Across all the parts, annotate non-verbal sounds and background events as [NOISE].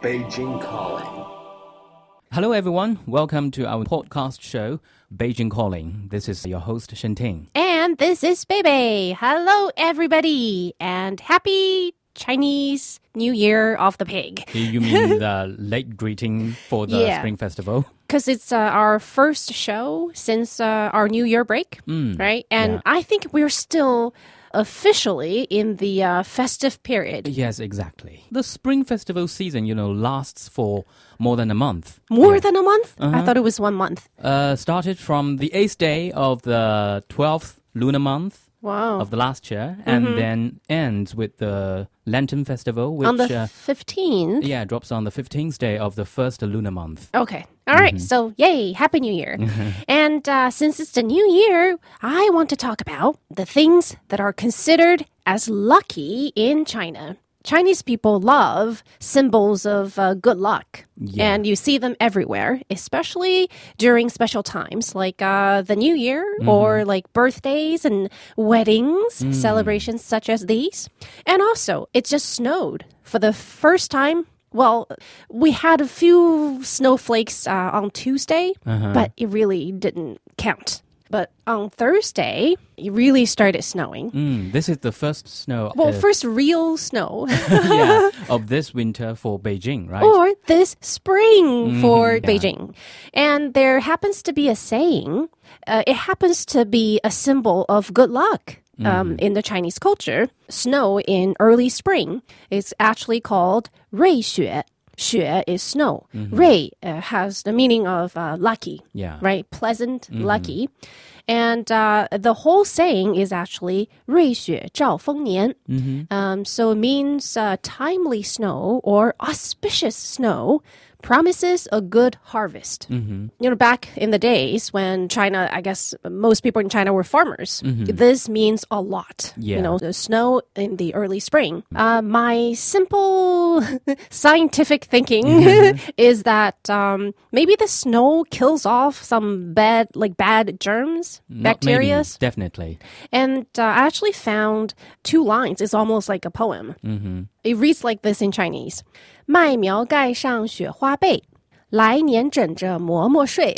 Beijing Calling. Hello, everyone. Welcome to our podcast show, Beijing Calling. This is your host, Shenting. And this is Bebe. Hello, everybody, and happy Chinese New Year of the Pig. [LAUGHS] You mean the late greeting for the Yeah. Spring Festival? Because it's uh, our first show since uh, our New Year break, right? And yeah. I think we're still officially in the uh, festive period. Yes, exactly. The Spring Festival season, you know, lasts for more than a month. More than a month? I thought it was one month. Uh, started from the eighth day of the 12th lunar month Wow. of the last year, and then ends with the Lantern Festival, which On the uh, 15th. yeah drops on the 15th day of the first lunar month. Okay. All right. So, yay. Happy New Year. [LAUGHS] and uh, since it's the new year, I want to talk about the things that are considered as lucky in China. Chinese people love symbols of uh, good luck. Yeah. And you see them everywhere, especially during special times like uh, the New Year or like birthdays and weddings, celebrations such as these. And also, it just snowed for the first time well, we had a few snowflakes uh, on Tuesday, but it really didn't count. But on Thursday, it really started snowing. Mm, this is the first snow Well, uh, first real snow, [LAUGHS] yeah, [LAUGHS] of this winter for Beijing, right? or this spring for yeah. Beijing. And there happens to be a saying, uh, it happens to be a symbol of good luck. Um, in the Chinese culture, snow in early spring is actually called 瑞雪.雪 is snow. Mm-hmm. Rui uh, has the meaning of uh, lucky, yeah. right? Pleasant, mm-hmm. lucky. And uh, the whole saying is actually "Rui Xue Zhao Feng Nian." Mm-hmm. Um, so it means uh, timely snow or auspicious snow promises a good harvest. You know, back in the days when China, I guess most people in China were farmers, this means a lot. Yeah. You know, the snow in the early spring. Uh, my simple [LAUGHS] scientific thinking [LAUGHS] is that um, maybe the snow kills off some bad, like bad germs, bacteria. definitely. And uh, I actually found two lines. It's almost like a poem. It reads like this in Chinese: 麦苗盖上雪花被，来年枕着馍馍睡。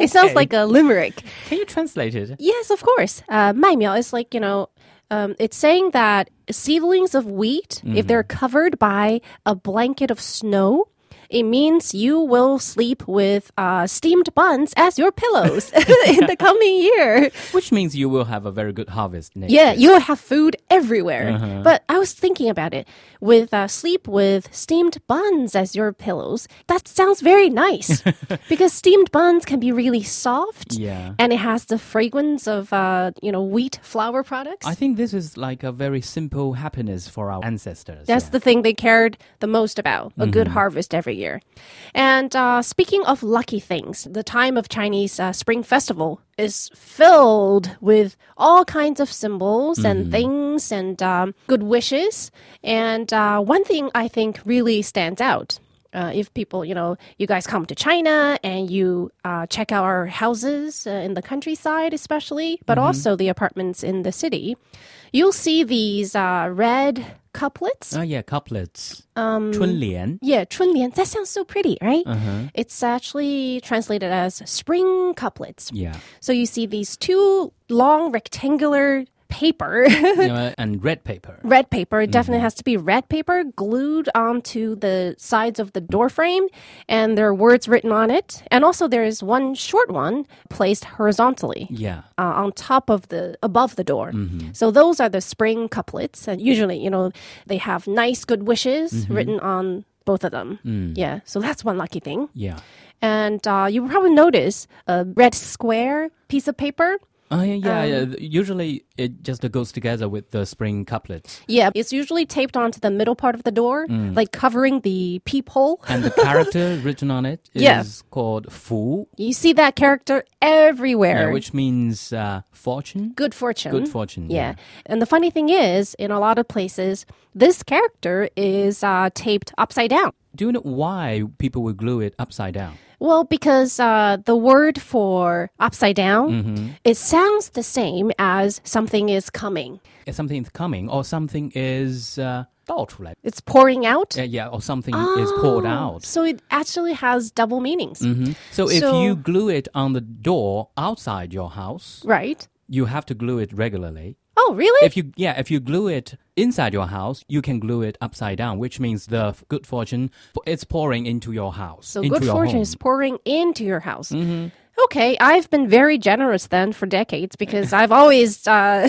It [LAUGHS] sounds like a limerick. Can you translate it? Yes, of course. Uh, 麦苗 is like you know. Um, it's saying that seedlings of wheat, mm. if mm-hmm. they're covered by a blanket of snow, it means you will sleep with uh, steamed buns as your pillows [LAUGHS] in the coming year. Which means you will have a very good harvest next Yeah, year. you'll have food everywhere. But I was thinking about it. With uh, sleep with steamed buns as your pillows, that sounds very nice [LAUGHS] because steamed buns can be really soft. Yeah. And it has the fragrance of, uh, you know, wheat flour products. I think this is like a very simple happiness for our ancestors. That's yeah. the thing they cared the most about a good harvest every year. And uh, speaking of lucky things, the time of Chinese uh, Spring Festival is filled with all kinds of symbols and things and um, good wishes. And uh, one thing I think really stands out Uh, if people, you know, you guys come to China and you uh, check out our houses uh, in the countryside, especially, but also the apartments in the city, you'll see these uh, red couplets. Oh, yeah, couplets. Um, 春联. Yeah, 春联. That sounds so pretty, right? It's actually translated as spring couplets. Yeah. So you see these two long rectangular paper, [LAUGHS] know, [LAUGHS] and red paper. red paper. It definitely has to be red paper glued onto the sides of the door frame, and there are words written on it. And also, there is one short one placed horizontally Yeah. uh, on top of the above the door. So those are the spring couplets, and usually, you know, they have nice good wishes written on both of them. Yeah, so that's one lucky thing. Yeah. And uh, you probably notice a red square piece of paper. Oh, yeah, yeah, yeah. Um, Usually it just goes together with the spring couplets. Yeah, it's usually taped onto the middle part of the door, like covering the peephole. And the character [LAUGHS] written on it is Yeah. called Fu, You see that character everywhere. yeah, which means uh, fortune. good fortune. Good fortune. Yeah. And the funny thing is, in a lot of places, this character is uh, taped upside down. Do you know why people would glue it upside down? Well, because uh, the word for upside down, mm-hmm. it sounds the same as something is coming. If something is coming, or something is. Uh, it's pouring out? Uh, yeah, or something oh, is poured ah, out. So it actually has double meanings. Mm-hmm. So, so if you glue it on the door outside your house, right? You have to glue it regularly. Oh, really? If you yeah, if you glue it inside your house, you can glue it upside down, which means the good fortune it's pouring into your house. so good fortune home. is pouring into your house. Okay, I've been very generous then for decades because I've always uh,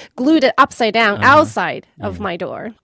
[LAUGHS] glued it upside down outside of my door.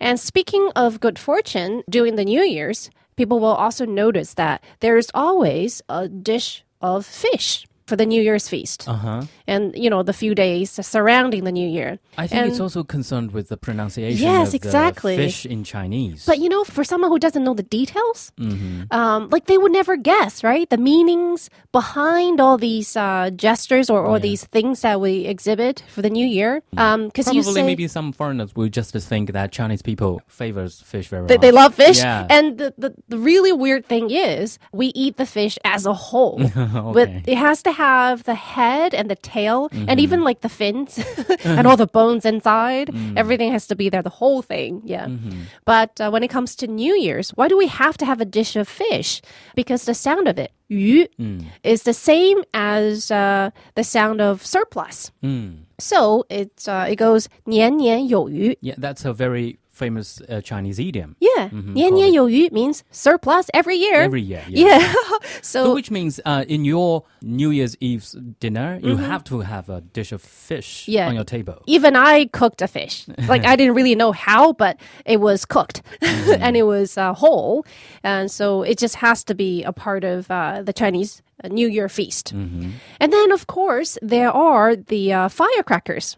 And speaking of good fortune, during the New Year's, people will also notice that there's always a dish of fish for the New Year's feast. Uh-huh. And, you know, the few days surrounding the New Year. I think it's also concerned with the pronunciation Yes, of exactly. fish in Chinese. But you know, for someone who doesn't know the details, Mm-hmm. um, like they would never guess, right? The meanings behind all these uh, gestures or, or these things that we exhibit for the new year. Because you Probably say maybe some foreigners will just think that Chinese people favors fish very they, much. they love fish, Yeah. and the, the the really weird thing is we eat the fish as a whole, [LAUGHS] but it has to have the head and the tail, Mm-hmm. and even like the fins [LAUGHS] and all the bones inside. Mm. Everything has to be there, the whole thing. Yeah. Mm-hmm. But uh, when it comes to New Year's, why do we have to have a dish of fish? Because the sound of it, yu, Mm. is the same as uh, the sound of surplus. Mm. So it uh, it goes 年年有余. Yeah, that's a very famous uh, Chinese idiom. Yeah, mm-hmm, means surplus every year. Every year, yeah. yeah. [LAUGHS] so, so, which means uh, in your New Year's Eve dinner, you mm-hmm. have to have a dish of fish yeah. on your table. Even I cooked a fish. [LAUGHS] Like I didn't really know how, but it was cooked [LAUGHS] mm-hmm. and it was uh, whole, and so it just has to be a part of uh, the Chinese uh, New Year feast. Mm-hmm. And then, of course, there are the uh, firecrackers.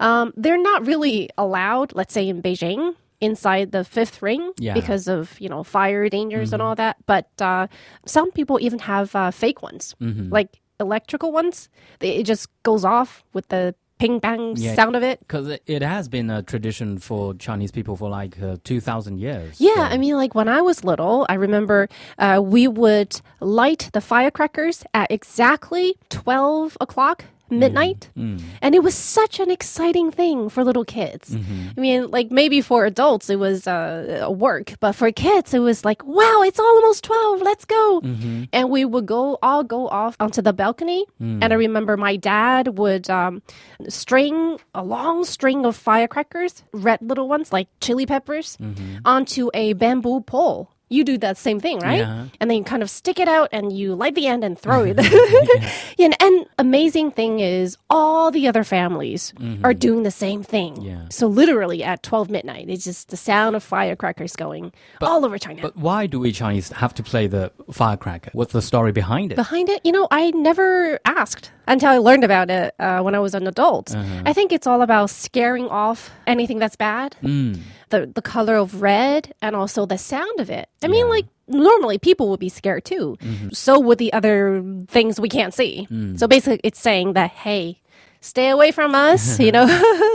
Um, they're not really allowed, let's say in Beijing, inside the fifth ring Yeah. because of you know fire dangers and all that. But uh, some people even have uh, fake ones, like electrical ones. They, it just goes off with the ping bang Yeah. sound of it. Because it, it has been a tradition for Chinese people for like uh, 2,000 years. Yeah, So- I mean, like when I was little, I remember uh, we would light the firecrackers at exactly 12 o'clock midnight. Mm. Mm. And it was such an exciting thing for little kids. Mm-hmm. I mean, like maybe for adults, it was uh, a work, but for kids, it was like, wow, it's almost 12, let's go. Mm-hmm. And we would go, all go off onto the balcony. Mm. And I remember my dad would um, string a long string of firecrackers, red little ones like chili peppers, mm-hmm. onto a bamboo pole. You do that same thing, right? Yeah. And then you kind of stick it out and you light the end and throw it. [LAUGHS] [LAUGHS] yeah, and, and amazing thing is all the other families mm-hmm. are doing the same thing. Yeah. So literally at 12 midnight, it's just the sound of firecrackers going all over China. But why do we Chinese have to play the firecracker? What's the story behind it? Behind it, you know, I never asked until I learned about it uh, when I was an adult. Uh-huh. I think it's all about scaring off anything that's bad. Mm. The the color of red and also the sound of it. I mean, like normally people would be scared too. Mm-hmm. So would the other things we can't see. Mm. So basically, it's saying that hey, stay away from us. [LAUGHS] You know,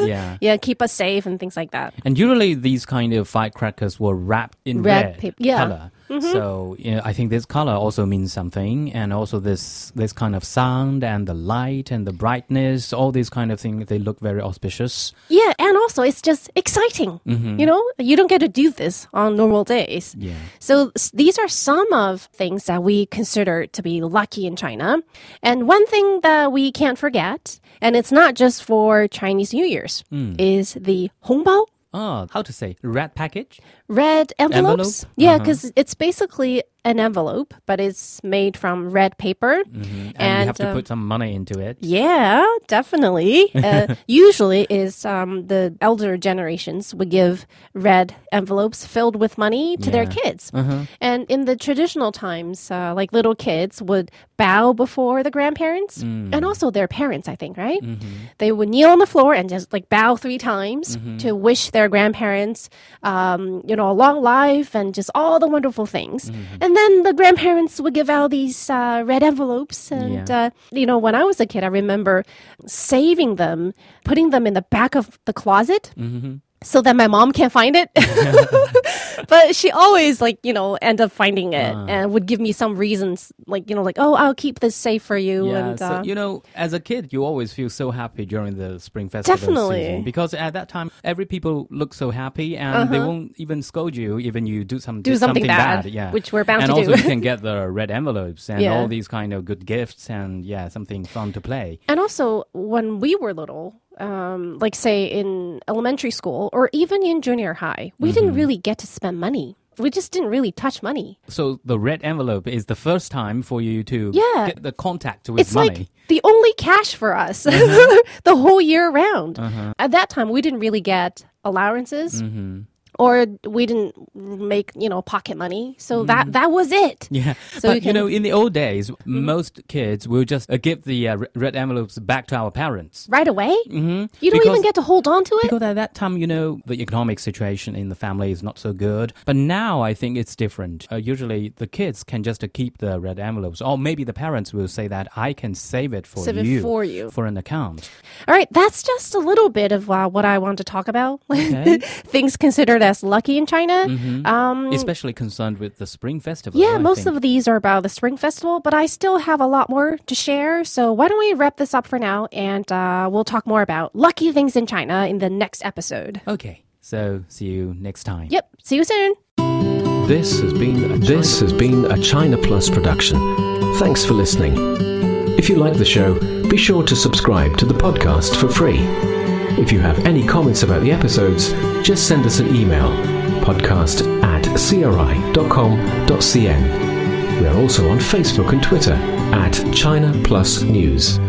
yeah. [LAUGHS] yeah, keep us safe and things like that. And usually these kind of firecrackers were wrapped in Red red, paper- yeah. color. Mm-hmm. So you know, I think this color also means something, and also this this kind of sound and the light and the brightness, all these kind of things, they look very auspicious. Yeah, and also it's just exciting. Mm-hmm. You know, you don't get to do this on normal days. Yeah. So s- these are some of things that we consider to be lucky in China. And one thing that we can't forget, and it's not just for Chinese New Year's, mm. is the hongbao. Oh, how to say red package? Red envelopes. Envelope? Yeah, Uh-huh. because it's basically an envelope, but it's made from red paper. And, And, you have to um, put some money into it. Yeah, definitely. [LAUGHS] uh, usually, is um, the elder generations would give red envelopes filled with money to their Yeah. kids, and in the traditional times, uh, like little kids would bow before the grandparents and also their parents. I think right. They would kneel on the floor and just like bow three times to wish their grandparents, um, you know, a long life and just all the wonderful things. And then the grandparents would give out these uh, red envelopes and. Yeah. Uh, you know, when I was a kid, I remember saving them, putting them in the back of the closet. So that my mom can't find it. [LAUGHS] [LAUGHS] but she always like you know end up finding it Ah. and would give me some reasons like you know like oh I'll keep this safe for you Yeah, and so uh, you know, as a kid, you always feel so happy during the spring festival Definitely. season because at that time, every people look so happy and they won't even scold you even you do some Uh-huh. Do something bad, yeah, which we're bound to do. and to also do. you can [LAUGHS] get the red envelopes and Yeah. all these kind of good gifts and yeah, something fun to play. And also, when we were little, um, like say in elementary school or even in junior high, we Mm-hmm. didn't really get to spend money. We just didn't really touch money. So the red envelope is the first time for you to Yeah. get the contact with It's money. like the only cash for us Uh-huh. [LAUGHS] the whole year round. At that time, we didn't really get allowances. Mm-hmm. Or we didn't make, you know, pocket money. So that that was it. Mm-hmm. Yeah, So but you you, know, in the old days, most kids will just uh, give the uh, red envelopes back to our parents. Right away? Mm-hmm. You don't Because- even get to hold on to it? Because at that time, you know, the economic situation in the family is not so good. But now I think it's different. Uh, usually the kids can just uh, keep the red envelopes. Or maybe the parents will say that I can save it for Save it you. for you. For an account. All right, that's just a little bit of uh, what I want to talk about. Okay. [LAUGHS] Things considered as lucky in China. Um, Especially concerned with the Spring Festival. yeah, I most think. of these are about the Spring Festival, but I still have a lot more to share. So why don't we wrap this up for now and uh, we'll talk more about lucky things in China in the next episode. Okay, so see you next time. Yep, see you soon. This has been a this has been a China Plus production. Thanks for listening. If you like the show, be sure to subscribe to the podcast for free. If you have any comments about the episodes, just send us an email podcast at cri.com.cn. We are also on Facebook and Twitter at China Plus News.